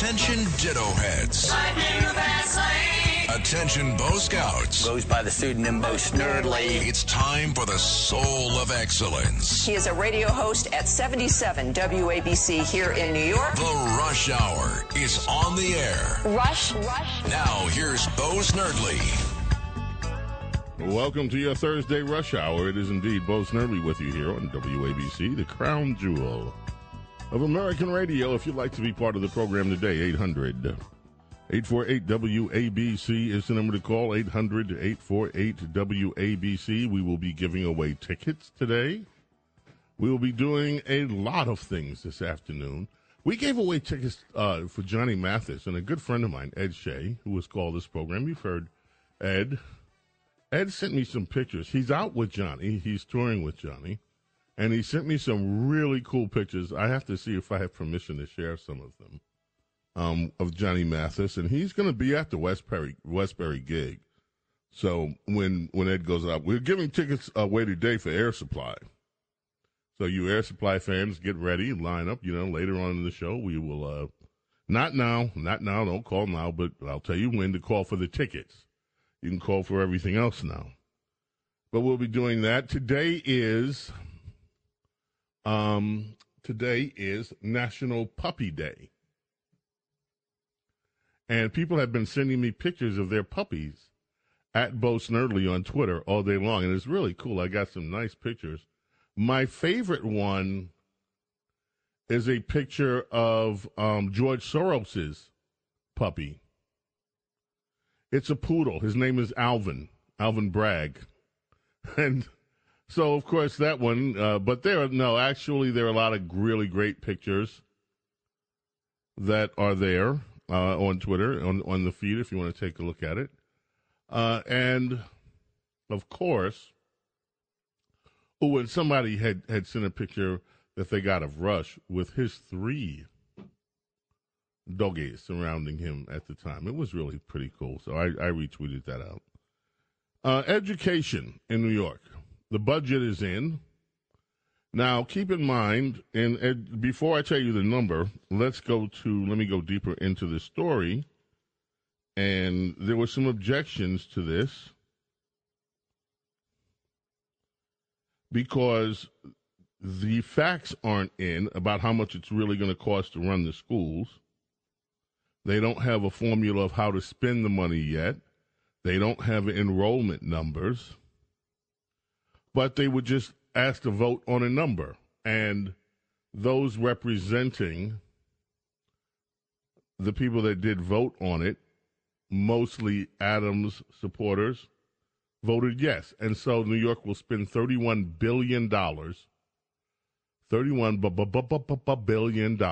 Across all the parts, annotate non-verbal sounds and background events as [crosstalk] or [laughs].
Attention ditto heads. Attention Bo Scouts. Goes by the pseudonym Bo Snerdley. It's time for the soul of excellence. He is a radio host at 77 WABC here in New York. The Rush Hour is on the air. Rush, rush. Now here's Bo Snerdley. Welcome to your Thursday Rush Hour. It is indeed Bo Snerdley with you here on WABC, the crown jewel of American radio. If you'd like to be part of the program today, 800 848 WABC is the number to call 800 848 WABC. We will be giving away tickets today. We will be doing a lot of things this afternoon. We gave away tickets uh, for Johnny Mathis and a good friend of mine, Ed Shea, who was called this program. You've heard Ed. Ed sent me some pictures. He's out with Johnny. He's touring with Johnny. And he sent me some really cool pictures. I have to see if I have permission to share some of them um, of Johnny Mathis, and he's going to be at the Westbury Westbury gig. So when when Ed goes up, we're giving tickets away today for Air Supply. So you Air Supply fans, get ready, line up. You know, later on in the show, we will. Uh, not now, not now. Don't call now, but I'll tell you when to call for the tickets. You can call for everything else now. But we'll be doing that. Today is um today is National Puppy Day. And people have been sending me pictures of their puppies at Bo Snerdley on Twitter all day long. And it's really cool. I got some nice pictures. My favorite one is a picture of um, George Soros's puppy. It's a poodle. His name is Alvin, Alvin Bragg. [laughs] And so, of course, that one, uh, but there are, no, actually, there are a lot of really great pictures that are there uh, on Twitter, on, on the feed, if you want to take a look at it. Uh, and, of course, oh, and somebody had, had sent a picture that they got of Rush with his three doggies surrounding him at the time. It was really pretty cool. So I, I retweeted that out. Uh, education in New York. The budget is in. Now, keep in mind, and, and, before I tell you the number, let's go to, let me go deeper into the story. And there were some objections to this because the facts aren't in about how much it's really going to cost to run the schools. They don't have a formula of how to spend the money yet. They don't have enrollment numbers. But they would just ask to vote on a number, and those representing the people that did vote on it, mostly Adams supporters, voted yes. And so New York will spend $31 billion, $31 billion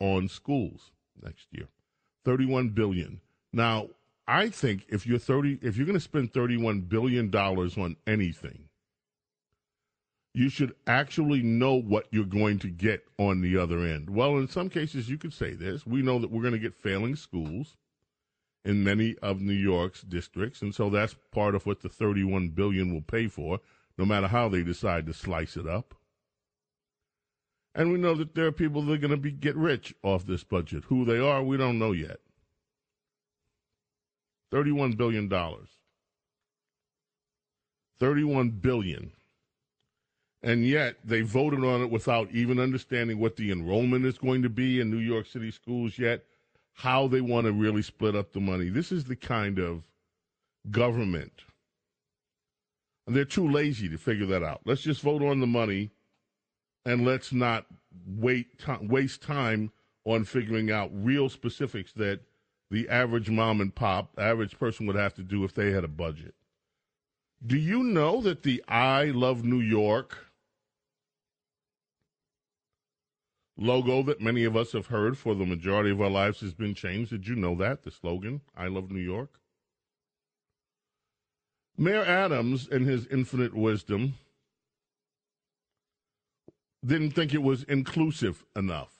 on schools next year. 31 billion. Now, I think if you're 30 if you're going to spend 31 billion dollars on anything, you should actually know what you're going to get on the other end. Well, in some cases, you could say this. We know that we're going to get failing schools in many of New York's districts, and so that's part of what the 31 billion will pay for, no matter how they decide to slice it up. And we know that there are people that are going to be get rich off this budget. Who they are, we don't know yet. $31 billion. 31 billion and yet they voted on it without even understanding what the enrollment is going to be in New York City schools yet, how they want to really split up the money. This is the kind of government. And they're too lazy to figure that out. Let's just vote on the money and let's not wait waste time on figuring out real specifics that the average mom and pop, average person would have to do if they had a budget. Do you know that the I Love New York logo that many of us have heard for the majority of our lives has been changed. Did you know that? The slogan, I love New York? Mayor Adams, in his infinite wisdom, didn't think it was inclusive enough.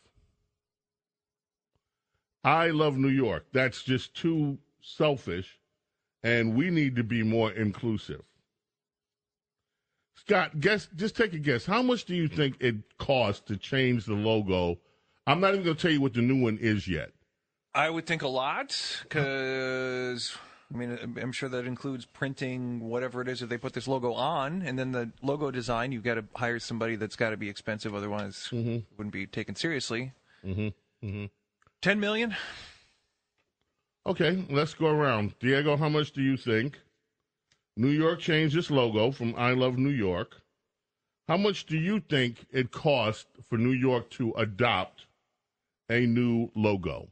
I love New York. That's just too selfish, and we need to be more inclusive. Scott, guess just take a guess. How much do you think it costs to change the logo? I'm not even going to tell you what the new one is yet. I would think a lot because I mean I'm sure that includes printing whatever it is that they put this logo on, and then the logo design. You've got to hire somebody that's got to be expensive, otherwise it wouldn't be taken seriously. Mm-hmm. Ten million. Okay, let's go around. Diego, how much do you think? New York changed its logo from I Love New York. How much do you think it cost for New York to adopt a new logo?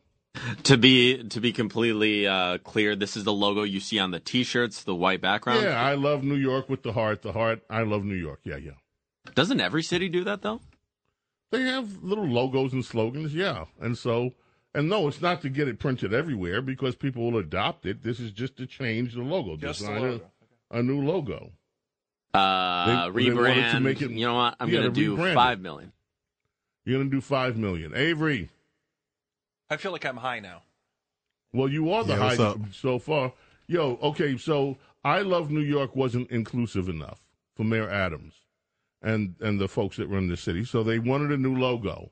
To be to be completely uh, clear, this is the logo you see on the T-shirts, the white background. Yeah, I love New York with the heart. The heart, I love New York. Yeah, yeah. Doesn't every city do that though? They have little logos and slogans, yeah. And so, and no, it's not to get it printed everywhere because people will adopt it. This is just to change the logo, Just the design logo. A, a new logo. Uh, They- they wanted to make it- you know what? I'm Yeah, gonna do rebrand it. five million. You're going to do five million. Avery, I feel like I'm high now. well, you are the Yeah, high up? so far. Yo, okay, so I love New York wasn't inclusive enough for Mayor Adams and and the folks that run the city, so they wanted a new logo.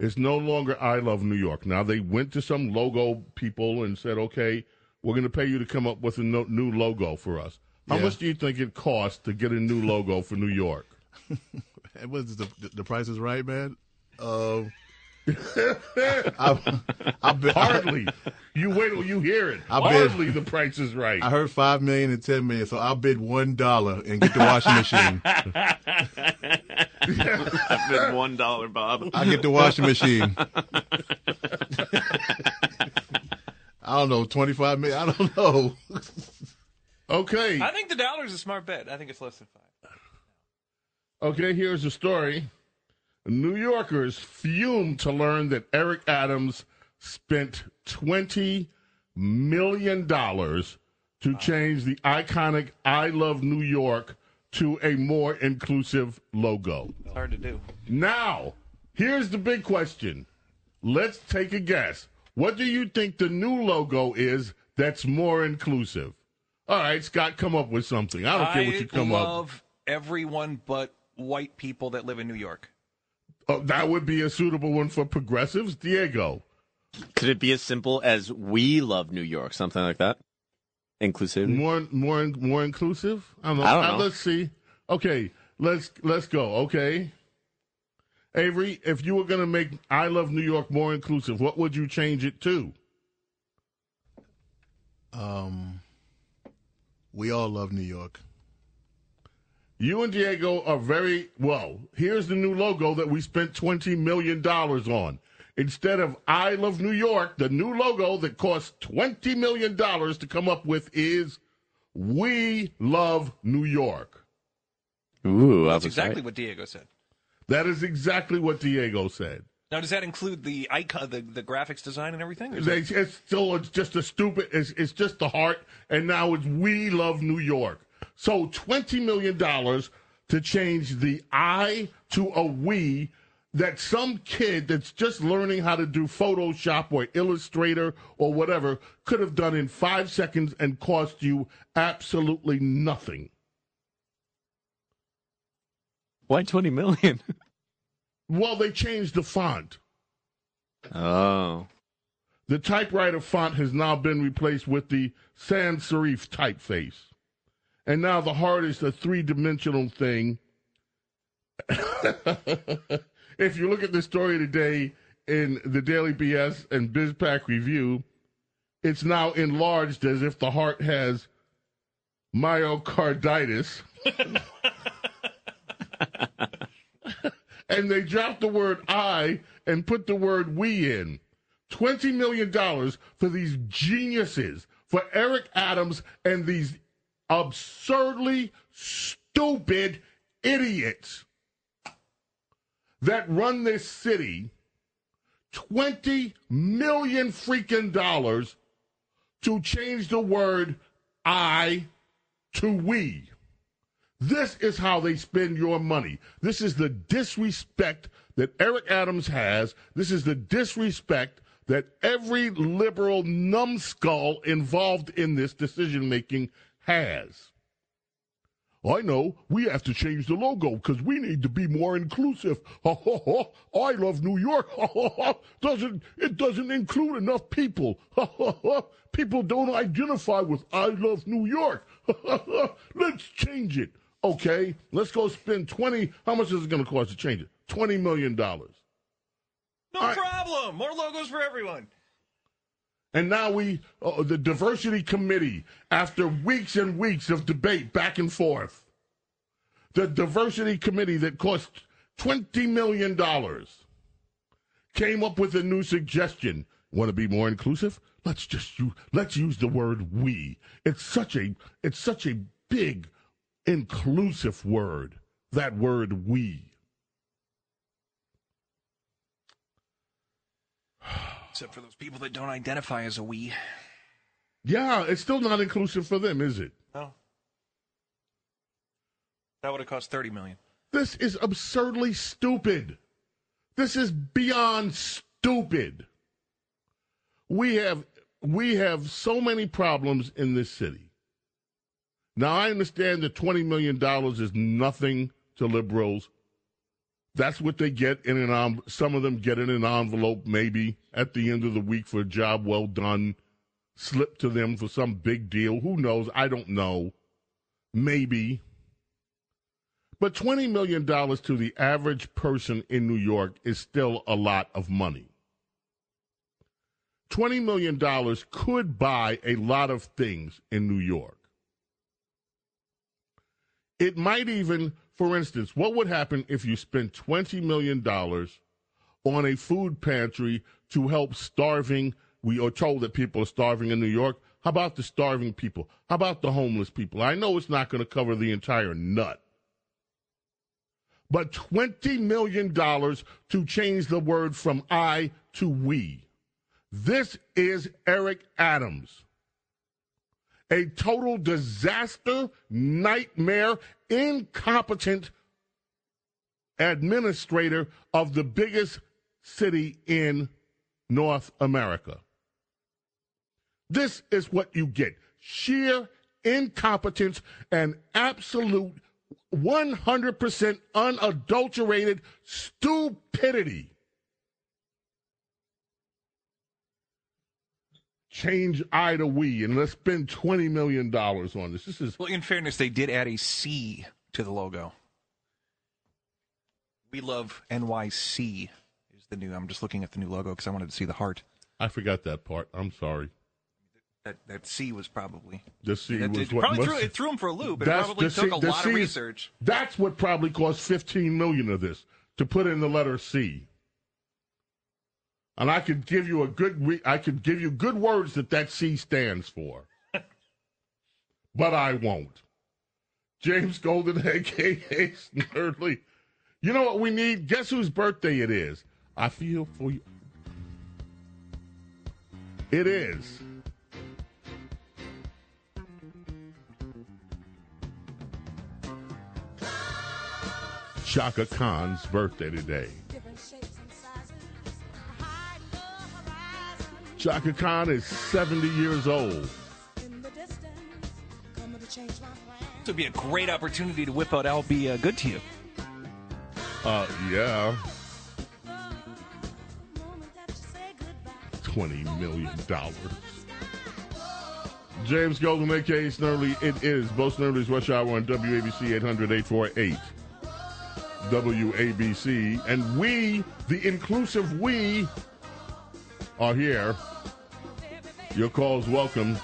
It's no longer I love New York. Now they went to some logo people and said, "Okay, we're going to pay you to come up with a no, new logo for us." How Yeah. much do you think it costs to get a new logo for New York? [laughs] It was the, the price is right, man. Um, I, I, bet, Hardly. [laughs] you wait till you hear it. I bet- Hardly the price is right. I heard five million and ten million, so I'll bid one dollar and get the washing machine. [laughs] I bid one dollar, Bob. I get the washing machine. I don't know, twenty five million. I don't [laughs] know. okay. I think the dollar is a smart bet. I think it's less than five. Okay, here's the story. New Yorkers fumed to learn that Eric Adams spent $20 million to change the iconic I Love New York to a more inclusive logo. It's hard to do. Now, here's the big question. Let's take a guess. What do you think the new logo is that's more inclusive? All right, Scott, come up with something. I don't care what you come up I love everyone but white people that live in New York. Oh, that would be a suitable one for progressives. Diego. Could it be as simple as "We love New York"? Something like that. Inclusive. More more more inclusive? I don't know. I don't Uh, know. let's see. Okay, let's let's go. Okay. Avery, if you were going to make I Love New York more inclusive, what would you change it to? Um, we all love New York. You and Diego are very well. Here's the new logo that we spent $20 million on. Instead of I Love New York, the new logo that cost $20 million to come up with is We Love New York. Ooh, That's exactly right. what Diego said. That is exactly what Diego said. Now, does that include the icon, uh, the, the graphics design and everything? They, that- it's still it's just a stupid. It's, it's just the heart, and now it's we love New York. So twenty million dollars to change the I to a we. That some kid that's just learning how to do Photoshop or Illustrator or whatever could have done in five seconds and cost you absolutely nothing. Why twenty million? [laughs] Well, they changed the font. oh, The typewriter font has now been replaced with the sans serif typeface. And now the heart is a three dimensional thing. [laughs] if you look at the story today in the Daily BS and BizPac Review, it's now enlarged as if the heart has myocarditis. [laughs] and they dropped the word I and put the word we in. $20 million for these geniuses, for Eric Adams and these absurdly stupid idiots that run this city. 20 million freaking dollars to change the word I to we. This is how they spend your money. This is the disrespect that Eric Adams has. This is the disrespect that every liberal numbskull involved in this decision making has. I know we have to change the logo because we need to be more inclusive. [laughs] I love New York. [laughs] doesn't it doesn't include enough people. [laughs] people don't identify with I love New York. Let's change it. Okay, let's go spend twenty. How much is it going to cost to change it? Twenty million dollars. No problem. More logos for everyone. And now we, uh, the diversity committee, after weeks and weeks of debate back and forth, the diversity committee that cost $20 million came up with a new suggestion. Want to be more inclusive? Let's just use, let's use the word we. It's such a, it's such a big, inclusive word. That word we. Except for those people that don't identify as a we. Yeah, it's still not inclusive for them, is it? Oh. That would have cost thirty million. This is absurdly stupid. This is beyond stupid. We have we have so many problems in this city. Now I understand that twenty million dollars is nothing to liberals. That's what they get in an some of them get in an envelope maybe at the end of the week for a job well done, slip to them for some big deal. Who knows? I don't know. Maybe. But $20 million to the average person in New York is still a lot of money. $20 million could buy a lot of things in New York. It might even, for instance, what would happen if you spent $20 million on a food pantry to help starving? We are told that people are starving in New York. How about the starving people? How about the homeless people? I know it's not going to cover the entire nut but $20 million to change the word from I to we. This is Eric Adams. A total disaster, nightmare, incompetent administrator of the biggest city in North America. This is what you get sheer incompetence and absolute 100% unadulterated stupidity. Change I to we and let's spend $20 million on this. This is Well, in fairness, they did add a C to the logo. We love NYC is the new. I'm just looking at the new logo because I wanted to see the heart. I forgot that part. I'm sorry. That that C was probably. The C It, was it what probably must- threw, it threw him for a loop. It probably took C- a lot C of is- research. That's what probably cost 15 million of this to put in the letter C. And I could give you a good re- I could give you good words that that C stands for. [laughs] but I won't. James Golden, [laughs] aka Snerdley. You know what we need? Guess whose birthday it is? I feel for you. It is. Chaka Khan's birthday today. Chaka Khan is 70 years old. This would be a great opportunity to whip out "I'll Be uh, Good to You." Uh, yeah. $20 million. James Golden, aka Snerdley. It is Bo Snerdley's Rush Hour on WABC 800 848 WABC. And we, the inclusive we, are here. Your calls welcome.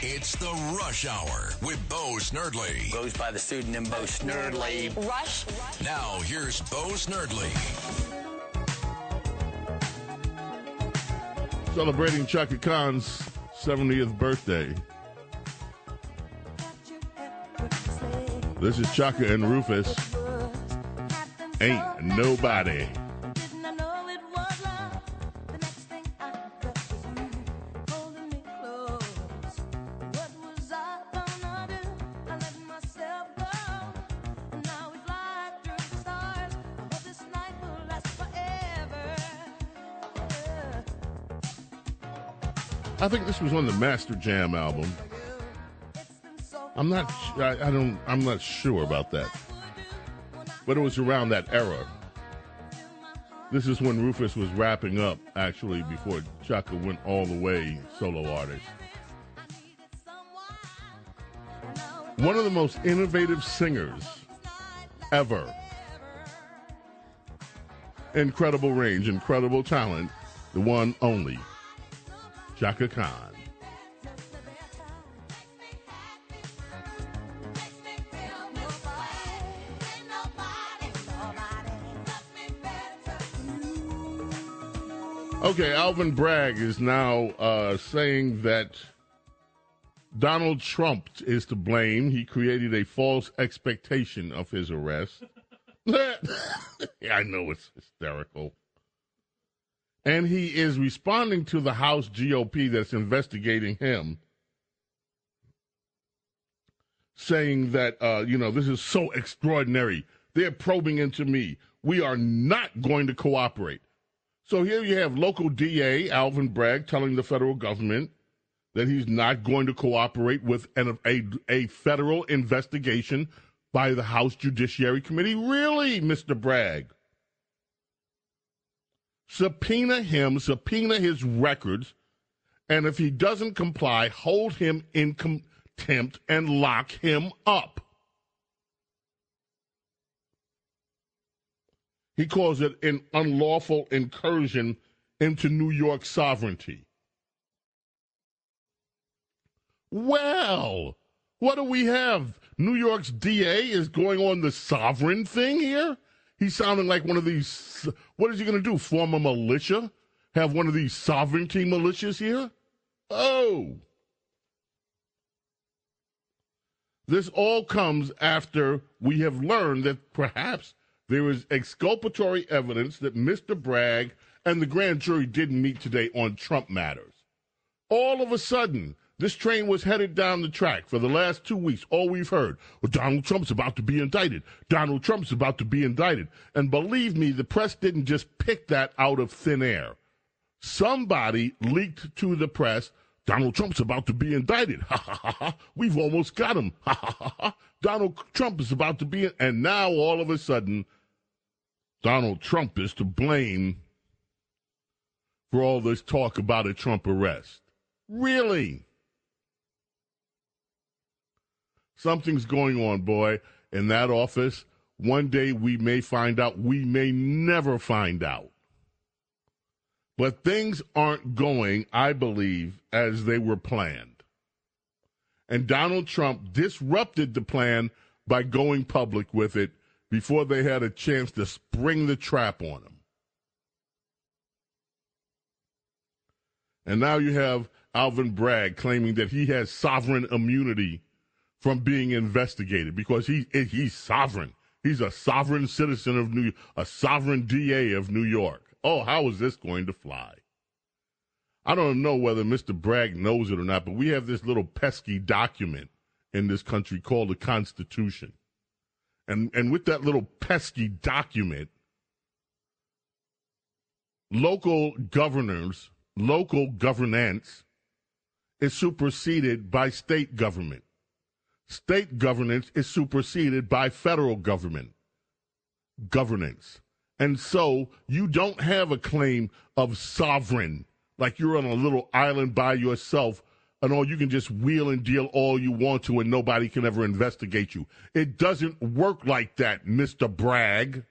It's the Rush Hour with Bo Snerdley. Goes by the pseudonym Bo Snerdley. Rush. Now, here's Bo Snerdley. Celebrating Chaka Khan's 70th birthday. This is Chaka and Rufus. Ain't nobody. I think this was on the Masterjam album. I'm not. I, I don't. I'm not sure about that. But it was around that era. This is when Rufus was wrapping up, actually, before Chaka went all the way solo artist. One of the most innovative singers ever. Incredible range, incredible talent. The one only, Chaka Khan. Okay, Alvin Bragg is now uh, saying that Donald Trump is to blame. He created a false expectation of his arrest. [laughs] yeah, I know it's hysterical. And he is responding to the House GOP that's investigating him, saying that, uh, you know, this is so extraordinary. They're probing into me. We are not going to cooperate. So here you have local DA Alvin Bragg telling the federal government that he's not going to cooperate with an, a, a federal investigation by the House Judiciary Committee. Really, Mr. Bragg? Subpoena him, subpoena his records, and if he doesn't comply, hold him in contempt and lock him up. He calls it an unlawful incursion into New York sovereignty. Well, what do we have? New York's DA is going on the sovereign thing here? He's sounding like one of these. What is he going to do? Form a militia? Have one of these sovereignty militias here? Oh. This all comes after we have learned that perhaps there is exculpatory evidence that Mr. Bragg and the grand jury didn't meet today on Trump matters. All of a sudden, this train was headed down the track for the last two weeks. All we've heard, well, Donald Trump's about to be indicted. Donald Trump's about to be indicted. And believe me, the press didn't just pick that out of thin air. Somebody leaked to the press, Donald Trump's about to be indicted. Ha ha ha ha. We've almost got him. Ha ha ha ha. Donald Trump is about to be, and now all of a sudden, Donald Trump is to blame for all this talk about a Trump arrest. Really? Something's going on, boy, in that office. One day we may find out, we may never find out. But things aren't going, I believe, as they were planned. And Donald Trump disrupted the plan by going public with it before they had a chance to spring the trap on him. And now you have Alvin Bragg claiming that he has sovereign immunity from being investigated because he he's sovereign. He's a sovereign citizen of New a sovereign DA of New York. Oh, how is this going to fly? I don't know whether Mr. Bragg knows it or not, but we have this little pesky document in this country called the Constitution. And, and with that little pesky document, local governors, local governance is superseded by state government. State governance is superseded by federal government governance. And so you don't have a claim of sovereign, like you're on a little island by yourself and all you can just wheel and deal all you want to and nobody can ever investigate you. It doesn't work like that, Mr. Bragg.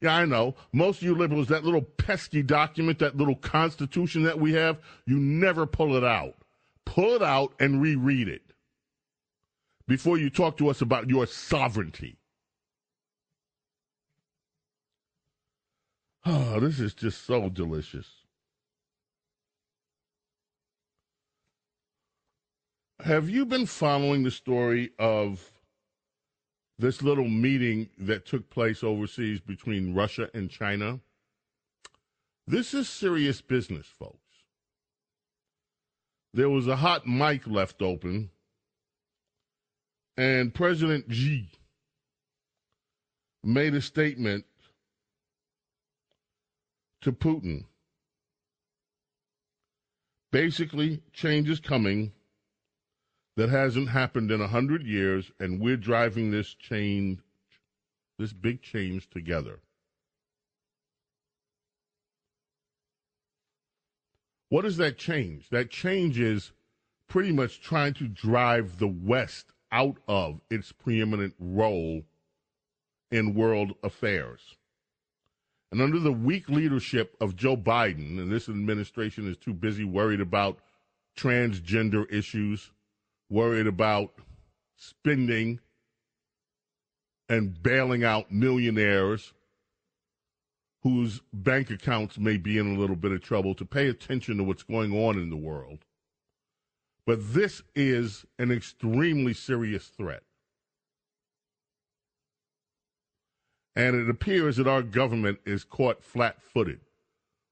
Yeah, I know. Most of you liberals, that little pesky document, that little constitution that we have, you never pull it out. Pull it out and reread it before you talk to us about your sovereignty. [sighs] Oh, this is just so delicious. Have you been following the story of this little meeting that took place overseas between Russia and China? This is serious business, folks. There was a hot mic left open, and President Xi made a statement to Putin. Basically, change is coming that hasn't happened in a hundred years, and we're driving this change, this big change together. What is that change? That change is pretty much trying to drive the West out of its preeminent role in world affairs. And under the weak leadership of Joe Biden, and this administration is too busy worried about transgender issues, worried about spending and bailing out millionaires whose bank accounts may be in a little bit of trouble to pay attention to what's going on in the world. But this is an extremely serious threat. and it appears that our government is caught flat footed.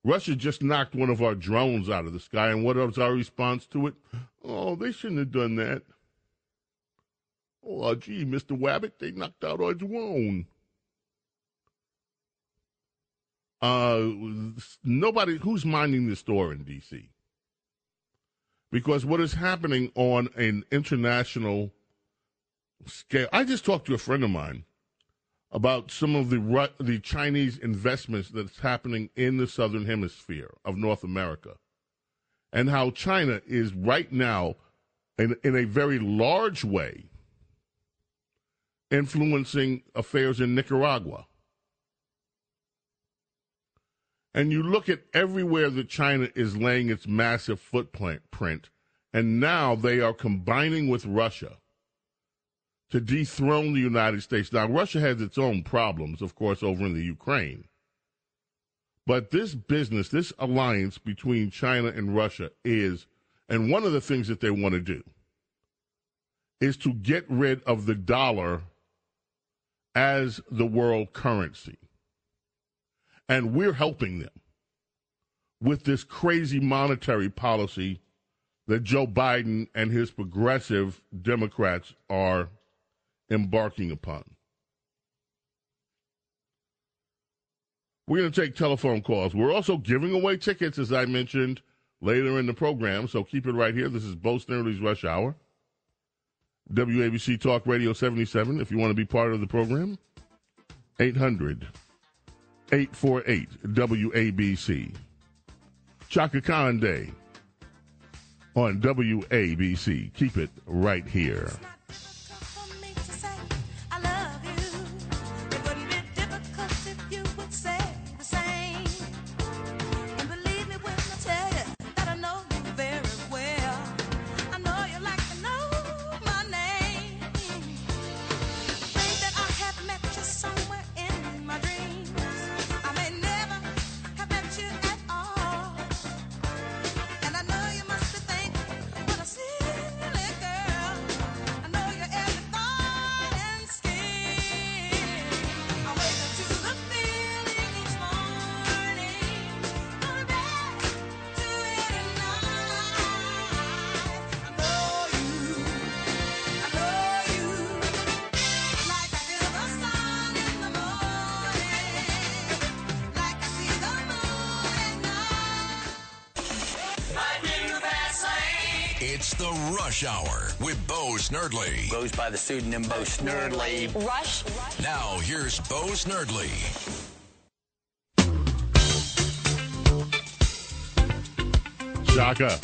Russia just knocked one of our drones out of the sky, and what was our response to it? Oh, they shouldn't have done that. Oh, gee, Mr. Wabbit, they knocked out our drone. Uh, nobody, who's minding the store in D.C.? Because what is happening on an international scale, I just talked to a friend of mine about some of the the Chinese investments that's happening in the southern hemisphere of North America, and how China is right now, in in a very large way, influencing affairs in Nicaragua. And you look at everywhere that China is laying its massive footprint, and now they are combining with Russia to dethrone the United States. Now, Russia has its own problems, of course, over in the Ukraine. But this business, this alliance between China and Russia is, and one of the things that they want to do is to get rid of the dollar as the world currency. And we're helping them with this crazy monetary policy that Joe Biden and his progressive Democrats are embarking upon. We're going to take telephone calls. We're also giving away tickets, as I mentioned later in the program, so keep it right here. This is Bo Snerdley's Rush Hour. WABC Talk Radio 77, if you want to be part of the program. 800 848 WABC. Chaka Khan Day on WABC. Keep it right here. Goes by the pseudonym Bo Snerdley. Rush. Now, here's Bo Snerdley. Chaka.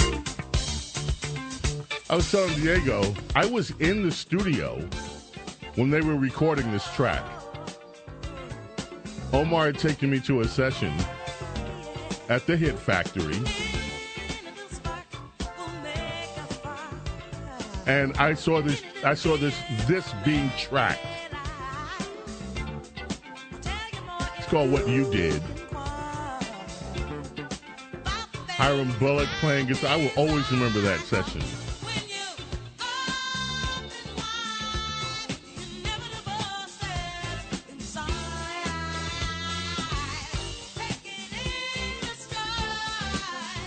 I was telling Diego, I was in the studio when they were recording this track. Omar had taken me to a session at the Hit Factory and I saw this. I saw this. This being tracked. It's called "What You Did." Hiram Bullock playing guitar. I will always remember that session.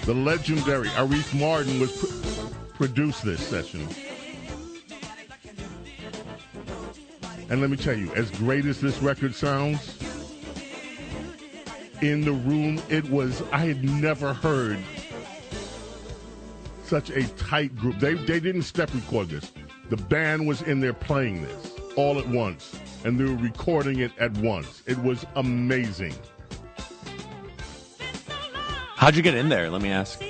The legendary Arif Mardin was pr- produced this session. And let me tell you, as great as this record sounds, in the room, it was, I had never heard such a tight group. They they didn't step record this. The band was in there playing this all at once, and they were recording it at once. It was amazing. How'd you get in there? Let me ask.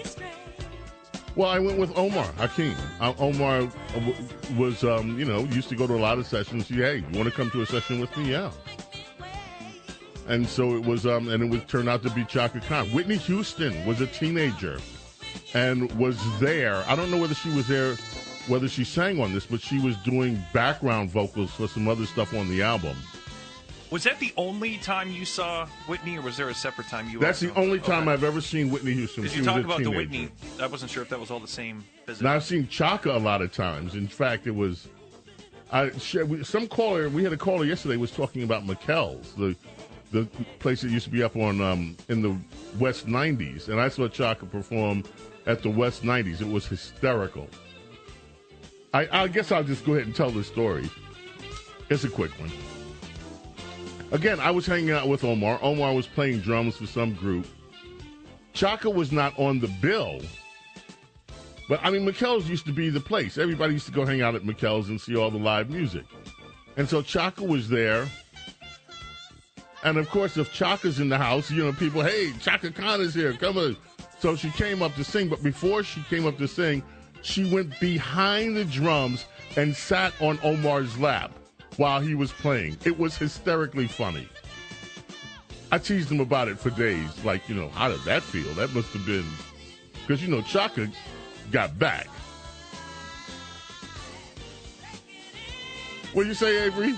Well, I went with Omar Hakim. Uh, Omar uh, was, um, you know, used to go to a lot of sessions. Hey, you want to come to a session with me? Yeah. And so it was, um, and it would turn out to be Chaka Khan. Whitney Houston was a teenager and was there. I don't know whether she was there, whether she sang on this, but she was doing background vocals for some other stuff on the album. Was that the only time you saw Whitney, or was there a separate time you? That's the only time Okay. I've ever seen Whitney Houston. Because you talk about the. Whitney, I wasn't sure if that was all the same visit. Now I've seen Chaka a lot of times. In fact, it was I some caller. We had a caller yesterday was talking about Mikell's, the the place that used to be up on um, in the West '90s, and I saw Chaka perform at the West '90s. It was hysterical. I, I guess I'll just go ahead and tell the story. It's a quick one. Again, I was hanging out with Omar. Omar was playing drums for some group. Chaka was not on the bill. But I mean, Mikell's used to be the place. Everybody used to go hang out at Mikell's and see all the live music. And so Chaka was there. And of course, if Chaka's in the house, you know, people, hey, Chaka Khan is here. Come on. So she came up to sing. But before she came up to sing, she went behind the drums and sat on Omar's lap while he was playing. It was hysterically funny. I teased him about it for days. Like, you know, how did that feel? That must have been. Because, you know, Chaka got back. What you say, Avery?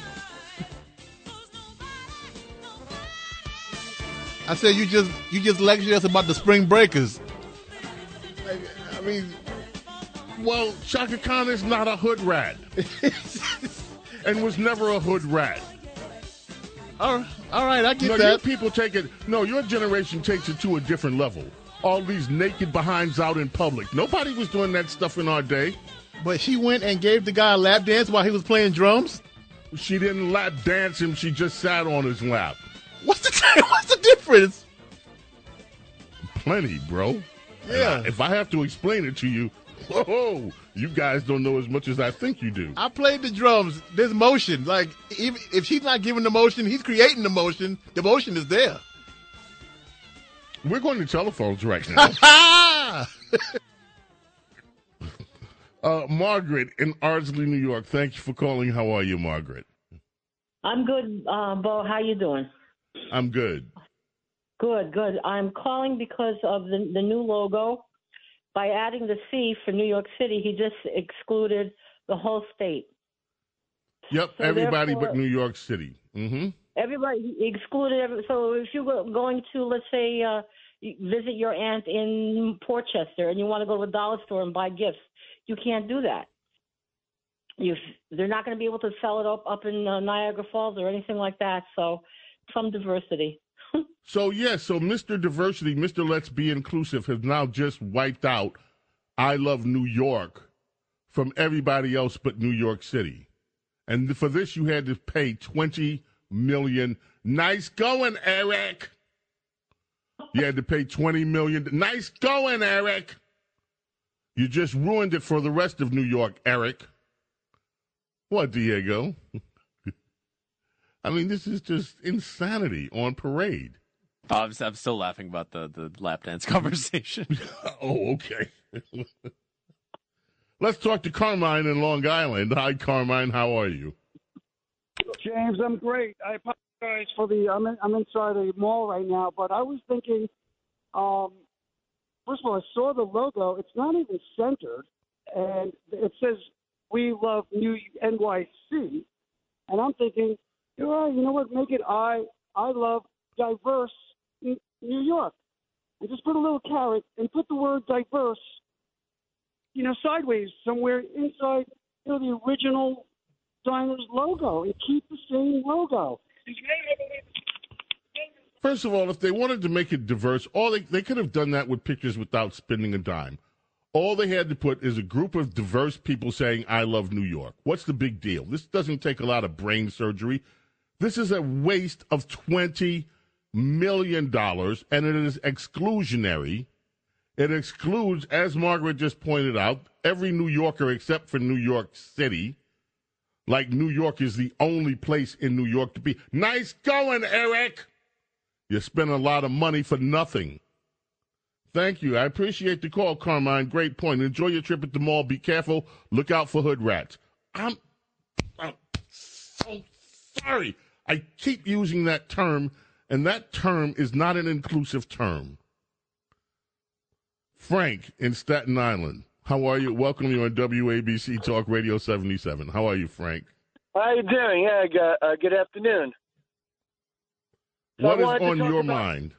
I said you just you just lectured us about the spring breakers. I, I mean, well, Chaka Khan is not a hood rat, [laughs] and was never a hood rat. All right, all right I get No, your that. people take it. No, your generation takes it to a different level. All these naked behinds out in public. Nobody was doing that stuff in our day. But she went and gave the guy a lap dance while he was playing drums. She didn't lap dance him. She just sat on his lap. What's the [laughs] what's the difference? Plenty, bro. Yeah. I- if I have to explain it to you, [laughs] whoa, you guys don't know as much as I think you do. I played the drums. There's motion. Like even if she's not giving the motion, he's creating the motion. The motion is there. We're going to telephones right now. [laughs] [laughs] Uh, Margaret in Ardsley, New York. Thank you for calling. How are you, Margaret? I'm good, uh, Bo. How you doing? I'm good. Good, good. I'm calling because of the the new logo. By adding the C for New York City, he just excluded the whole state. Yep, So everybody but New York City. Mm-hmm. Everybody excluded. Every, so if you were going to, let's say, uh, visit your aunt in Portchester, and you want to go to a dollar store and buy gifts, you can't do that. You, they're not going to be able to sell it up up in uh, Niagara Falls or anything like that. So, some diversity. So yes, so Mr. Diversity, Mr. Let's Be Inclusive has now just wiped out I Love New York from everybody else but New York City. And for this you had to pay 20 million. Nice going, Eric. You had to pay 20 million. Nice going, Eric. You just ruined it for the rest of New York, Eric. What, Diego? [laughs] I mean, this is just insanity on parade. Oh, I'm, I'm still laughing about the, the lap dance [laughs] conversation. [laughs] Oh, okay. [laughs] Let's talk to Carmine in Long Island. Hi, Carmine. How are you? James, I'm great. I apologize for the. I'm in, I'm inside a mall right now, but I was thinking. Um, first of all, I saw the logo. It's not even centered, and it says "We love New NYC," and I'm thinking, You know what? Make it I. I love diverse New York, and just put a little caret and put the word diverse. You know, sideways somewhere inside. You know, the original Diners logo and keep the same logo. First of all, if they wanted to make it diverse, all they, they could have done that with pictures without spending a dime. All they had to put is a group of diverse people saying, I love New York. What's the big deal? This doesn't take a lot of brain surgery. This is a waste of $20 million, and it is exclusionary. It excludes, as Margaret just pointed out, every New Yorker except for New York City. Like New York is the only place in New York to be. Nice going, Eric. You spend a lot of money for nothing. Thank you. I appreciate the call, Carmine. Great point. Enjoy your trip at the mall. Be careful. Look out for hood rats. I'm, I'm so sorry. I keep using that term, and that term is not an inclusive term. Frank in Staten Island. How are you? Welcome you on WABC Talk Radio 77. How are you, Frank? How are you doing? Yeah, good, uh, good afternoon. So what is on your about- mind?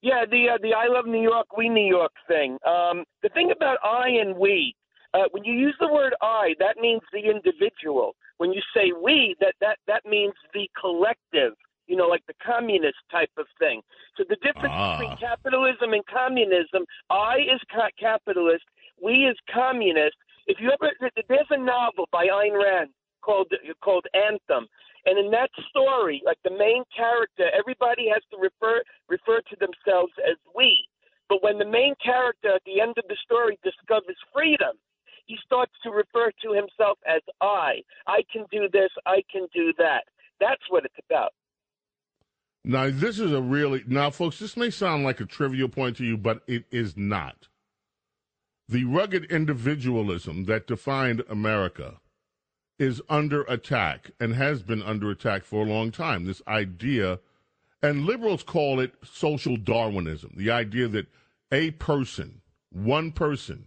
Yeah, the uh, the I love New York, we New York thing. Um, the thing about I and we, uh, when you use the word I, that means the individual. When you say we, that that that means the collective. You know, like the communist type of thing. So the difference Ah. between capitalism and communism, I is ca- capitalist, we is communist. If you ever, there's a novel by Ayn Rand called called Anthem, and in that story, like the main character, everybody has to refer refer to themselves as we. But when the main character at the end of the story discovers freedom, he starts to refer to himself as I. I can do this. I can do that. That's what it's about. Now, this is a really now, folks. This may sound like a trivial point to you, but it is not. The rugged individualism that defined America is under attack and has been under attack for a long time. This idea, and liberals call it social Darwinism the idea that a person, one person,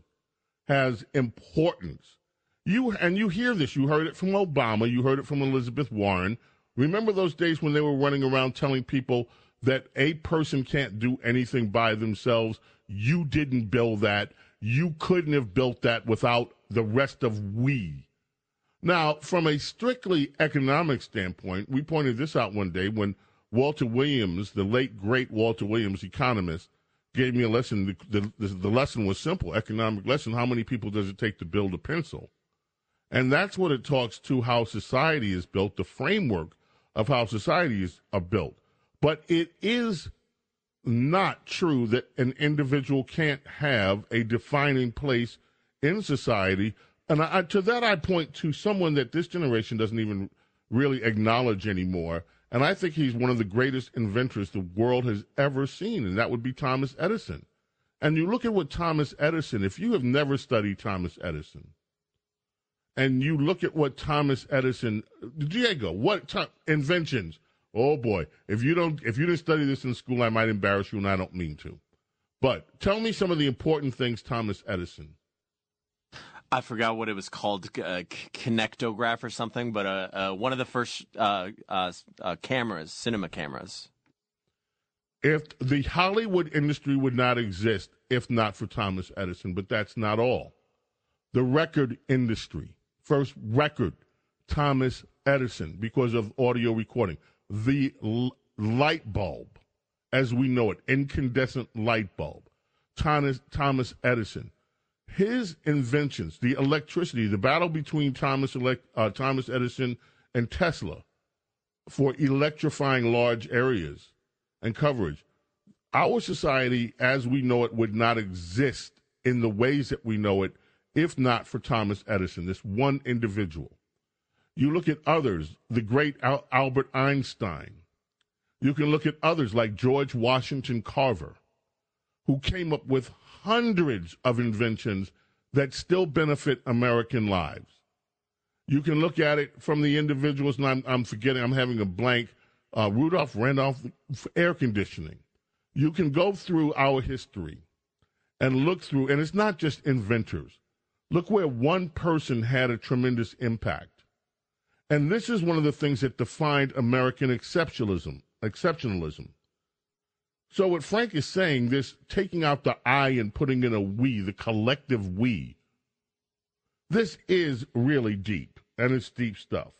has importance. You and you hear this. You heard it from Obama. You heard it from Elizabeth Warren. Remember those days when they were running around telling people that a person can't do anything by themselves? You didn't build that. You couldn't have built that without the rest of we. Now, from a strictly economic standpoint, we pointed this out one day when Walter Williams, the late great Walter Williams, economist, gave me a lesson. The, the, the lesson was simple economic lesson. How many people does it take to build a pencil? And that's what it talks to how society is built, the framework of how societies are built. But it is not true that an individual can't have a defining place in society. And I, to that, I point to someone that this generation doesn't even really acknowledge anymore. And I think he's one of the greatest inventors the world has ever seen, and that would be Thomas Edison. And you look at what Thomas Edison, if you have never studied Thomas Edison, and you look at what Thomas Edison, Diego, what inventions? Oh boy, if you don't, if you didn't study this in school, I might embarrass you, and I don't mean to. But tell me some of the important things Thomas Edison. I forgot what it was called, uh, connectograph or something, but uh, uh, one of the first uh, uh, uh, cameras, cinema cameras. If the Hollywood industry would not exist if not for Thomas Edison, but that's not all. The record industry, first record, Thomas Edison, because of audio recording. The l- light bulb, as we know it, incandescent light bulb, Thomas, Thomas Edison. His inventions, the electricity, the battle between Thomas, uh, Thomas Edison and Tesla for electrifying large areas and coverage. Our society, as we know it, would not exist in the ways that we know it if not for Thomas Edison, this one individual. You look at others, the great Al- Albert Einstein. You can look at others like George Washington Carver, who came up with hundreds of inventions that still benefit American lives. You can look at it from the individuals, and I'm, I'm forgetting, I'm having a blank. Uh, Rudolph Randolph air conditioning. You can go through our history and look through, and it's not just inventors. Look where one person had a tremendous impact. And this is one of the things that defined American exceptionalism. Exceptionalism. So what Frank is saying, this taking out the I and putting in a we, the collective we, this is really deep, and it's deep stuff.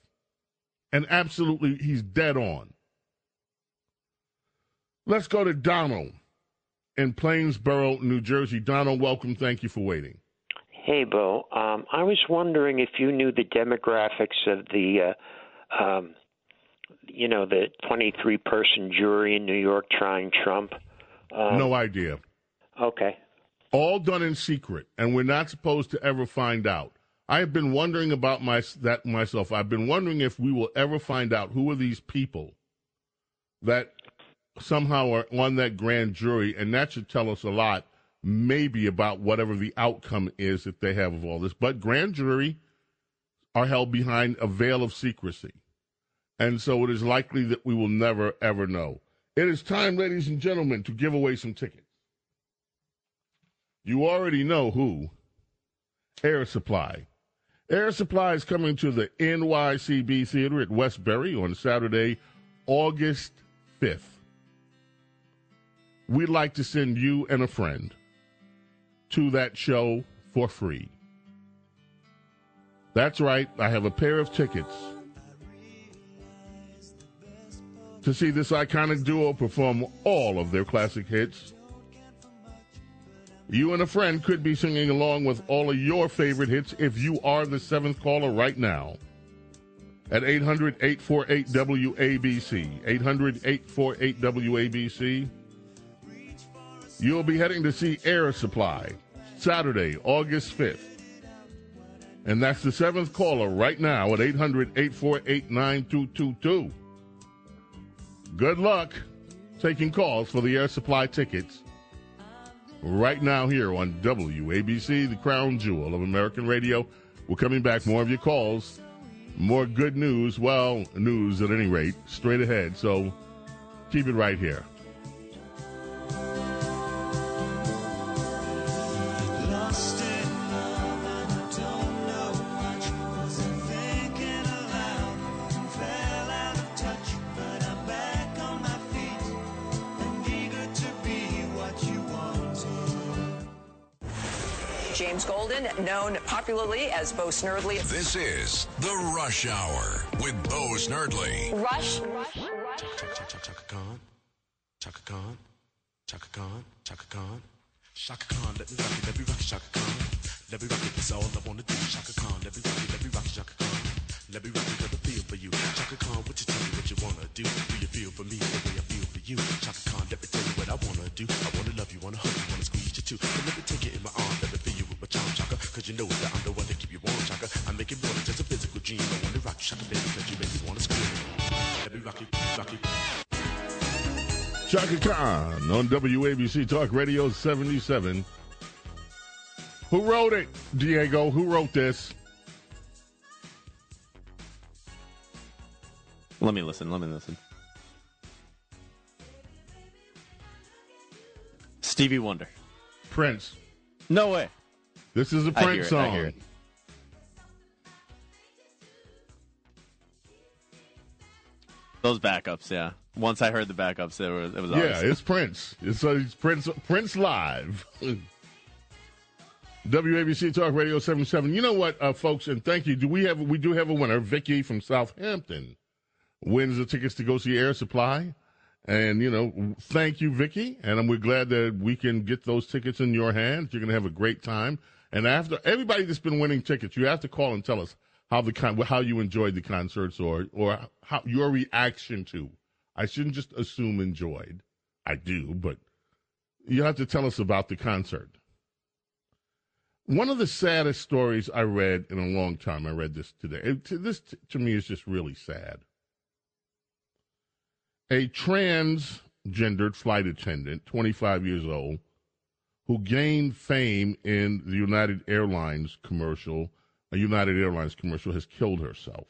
And absolutely, he's dead on. Let's go to Donald in Plainsboro, New Jersey. Donald, welcome. Thank you for waiting. Hey, Bo. Um, I was wondering if you knew the demographics of the, uh, um, you know, the 23 person jury in New York trying Trump. Um, no idea. Okay. all done in secret, and we're not supposed to ever find out. I have been wondering about my, that myself. I've been wondering if we will ever find out who are these people that somehow are on that grand jury, and that should tell us a lot, maybe about whatever the outcome is that they have of all this. But grand jury are held behind a veil of secrecy, and so it is likely that we will never ever know. It is time, ladies and gentlemen, to give away some tickets. You already know who. Air Supply. Air Supply is coming to the NYCB Theater at Westbury on Saturday, August 5th. We'd like to send you and a friend to that show for free. That's right, I have a pair of tickets to see this iconic duo perform all of their classic hits. You and a friend could be singing along with all of your favorite hits if you are the seventh caller right now at 800 848 WABC. 800 848 WABC. You'll be heading to see Air Supply Saturday, August 5th. And that's the seventh caller right now at 800 848 9222. Good luck taking calls for the Air Supply tickets right now here on WABC, the crown jewel of American radio. We're coming back. More of your calls, more good news. Well, news at any rate, straight ahead. So keep it right here. James known popularly as Bo Snerdley. This is The Rush Hour with Bo Snerdley. Rush. Chaka Khan, Chaka Khan, Chaka Khan, Chaka Khan, Chaka Khan, let me rock it, let me rock it, Chaka Khan. Let me rock it, that's all I wanna do. Chaka Khan, let me rock it, let me rock it, Chaka Khan. Let me rock it, got the feel for you. Chaka Khan, what you tell me what you wanna do? Do you feel for me you? Chaka Khan, let me tell you what I wanna do. I wanna love you, wanna hug you, wanna squeeze you too. So let me take it in my arms, let me feel you with my charm, Chaka. Cause you know that I'm the one to keep you warm, Chaka. I make it more than just a physical dream. I wanna rock you, Chaka, baby, cause you make me wanna scream. Let me rock you, rock you. Chaka Khan on WABC Talk Radio 77. Who wrote it, Diego? Who wrote this? Let me listen. Let me listen. Stevie Wonder. Prince. No way. This is a I hear Prince it, song. I hear it. Those backups, yeah. Once I heard the backups, it was it was Yeah, it's Prince. It's, uh, it's Prince. Prince live. [laughs] WABC Talk Radio 77. You know what, uh, folks, and thank you. Do we have we do have a winner? Vicky from Southampton wins the tickets to go see Air Supply. And you know, thank you, Vicky. And we're glad that we can get those tickets in your hands. You're going to have a great time. And after everybody that's been winning tickets, you have to call and tell us how the con- how you enjoyed the concerts or or how your reaction to. I shouldn't just assume enjoyed. I do, but you have to tell us about the concert. One of the saddest stories I read in a long time. I read this today. It, this to me is just really sad. A transgendered flight attendant, 25 years old, who gained fame in the United Airlines commercial, a United Airlines commercial, has killed herself.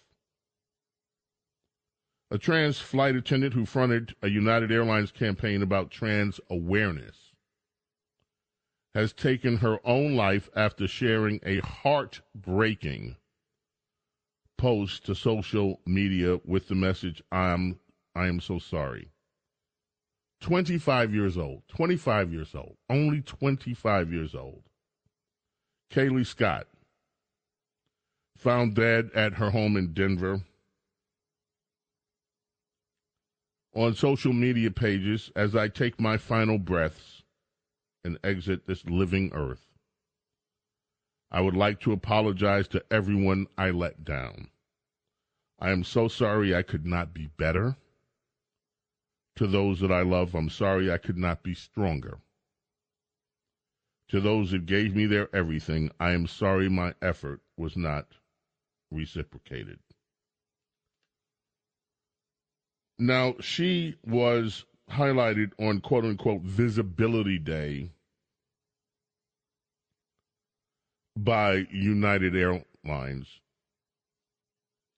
A trans flight attendant who fronted a United Airlines campaign about trans awareness has taken her own life after sharing a heartbreaking post to social media with the message I'm I am so sorry. 25 years old, 25 years old, only 25 years old. Kayleigh Scott found dead at her home in Denver. On social media pages, as I take my final breaths and exit this living earth, I would like to apologize to everyone I let down. I am so sorry I could not be better. To those that I love, I'm sorry I could not be stronger. To those that gave me their everything, I am sorry my effort was not reciprocated. Now, she was highlighted on quote unquote Visibility Day by United Airlines.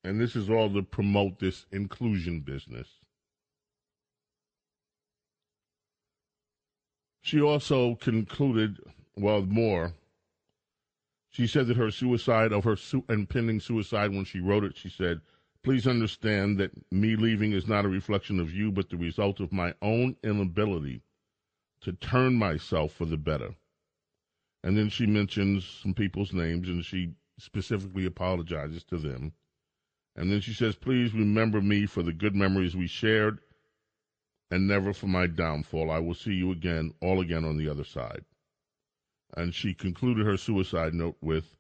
And this is all to promote this inclusion business. She also concluded, well, more. She said that her suicide, of her su- impending suicide, when she wrote it, she said, Please understand that me leaving is not a reflection of you, but the result of my own inability to turn myself for the better. And then she mentions some people's names and she specifically apologizes to them. And then she says, Please remember me for the good memories we shared and never for my downfall. I will see you again, all again on the other side. And she concluded her suicide note with,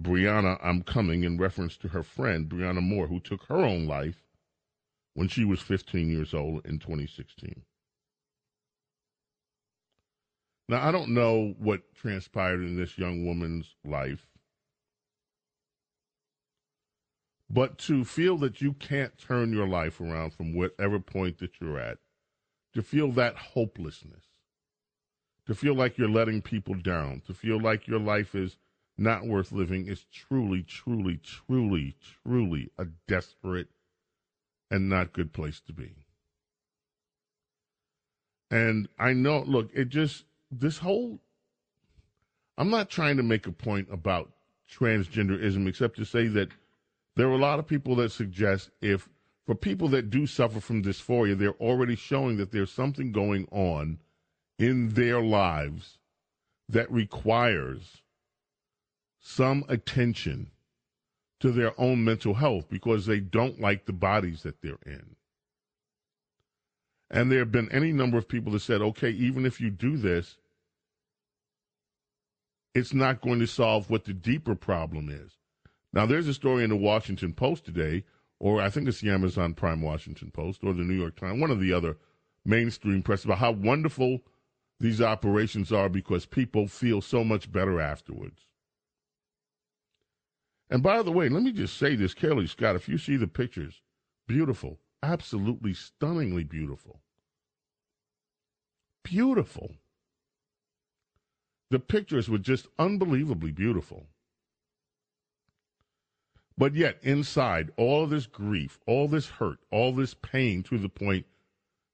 Brianna, I'm coming, in reference to her friend, Brianna Moore, who took her own life when she was 15 years old in 2016. Now, I don't know what transpired in this young woman's life, but to feel that you can't turn your life around from whatever point that you're at, to feel that hopelessness, to feel like you're letting people down, to feel like your life is not worth living is truly, truly, truly, truly a desperate and not good place to be. And I know, look, it just, this whole, I'm not trying to make a point about transgenderism except to say that there are a lot of people that suggest if, for people that do suffer from dysphoria, they're already showing that there's something going on in their lives that requires some attention to their own mental health because they don't like the bodies that they're in. And there have been any number of people that said, okay, even if you do this, it's not going to solve what the deeper problem is. Now, there's a story in the Washington Post today, or I think it's the Amazon Prime Washington Post, or the New York Times, one of the other mainstream press, about how wonderful these operations are because people feel so much better afterwards. And by the way, let me just say this, Kelly Scott, if you see the pictures, beautiful, absolutely stunningly beautiful. Beautiful. The pictures were just unbelievably beautiful. But yet, inside, all this grief, all this hurt, all this pain to the point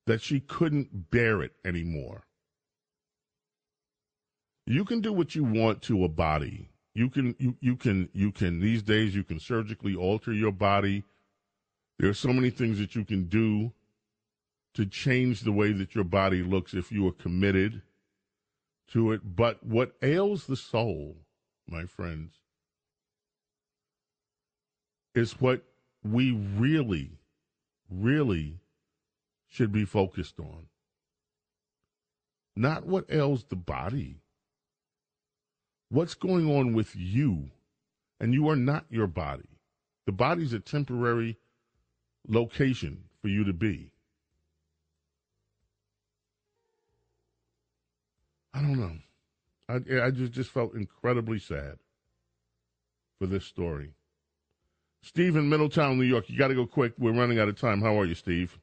that she couldn't bear it anymore. You can do what you want to a body you can you, you can you can these days you can surgically alter your body. There are so many things that you can do to change the way that your body looks if you are committed to it. But what ails the soul, my friends, is what we really, really should be focused on. Not what ails the body what's going on with you, and you are not your body. The body's a temporary location for you to be. I don't know. I, I just, just felt incredibly sad for this story. Steve in Middletown, New York. You got to go quick. We're running out of time. How are you, Steve?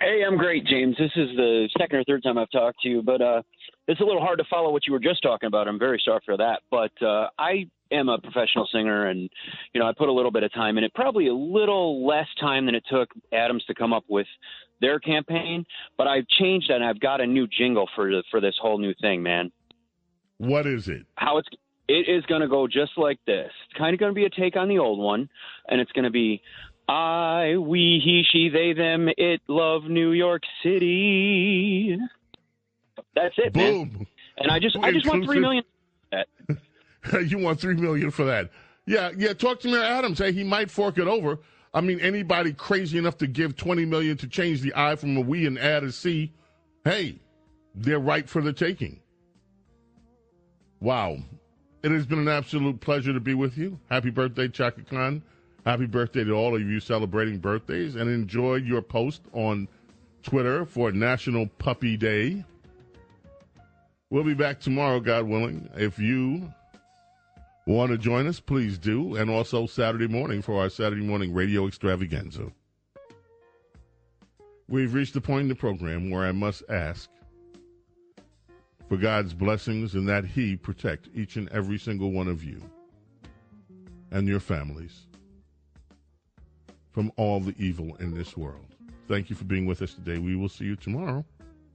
Hey, I'm great, James. This is the second or third time I've talked to you, but uh, it's a little hard to follow what you were just talking about. I'm very sorry for that. But uh, I am a professional singer, and you know I put a little bit of time in it. Probably a little less time than it took Adams to come up with their campaign. But I've changed that, and I've got a new jingle for for this whole new thing, man. What is it? How it's it is going to go just like this. It's kind of going to be a take on the old one, and it's going to be I, we, he, she, they, them, it, love New York City. That's it, Boom. man. And I just, I just want three million. [laughs] you want three million for that? Yeah, yeah. Talk to Mayor Adams. Hey, he might fork it over. I mean, anybody crazy enough to give twenty million to change the I from a we and add a C, hey, they're right for the taking. Wow, it has been an absolute pleasure to be with you. Happy birthday, Chaka Khan. Happy birthday to all of you celebrating birthdays, and enjoy your post on Twitter for National Puppy Day We'll be back tomorrow, God willing. If you want to join us, please do. And also Saturday morning for our Saturday morning radio extravaganza. We've reached the point in the program where I must ask for God's blessings and that He protect each and every single one of you and your families from all the evil in this world. Thank you for being with us today. We will see you tomorrow,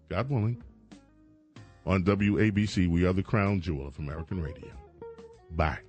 God willing, on WABC. We are the crown jewel of American radio. Bye.